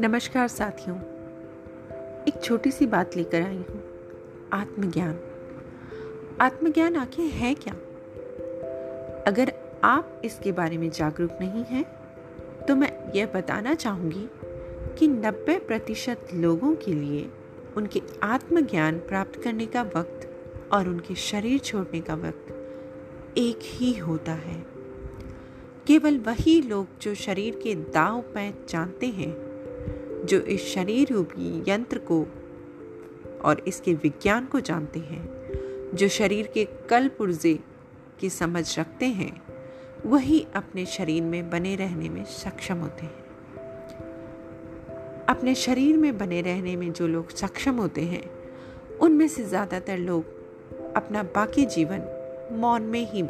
नमस्कार साथियों। एक छोटी सी बात लेकर आई हूँ। आत्मज्ञान। आत्मज्ञान आखिर है क्या? अगर आप इसके बारे में जागरूक नहीं हैं तो मैं यह बताना चाहूँगी कि 90 प्रतिशत लोगों के लिए उनके आत्मज्ञान प्राप्त करने का वक्त और उनके शरीर छोड़ने का वक्त एक ही होता है। केवल वही लोग जो शरीर के दाव पैंच जानते हैं जो इस शरीर रूपी यंत्र को और इसके विज्ञान को जानते हैं, जो शरीर के कल पुर्जे की समझ रखते हैं, वही अपने शरीर में बने रहने में सक्षम होते हैं। अपने शरीर में बने रहने में जो लोग सक्षम होते हैं, उनमें से ज़्यादातर लोग अपना बाकी जीवन मौन में ही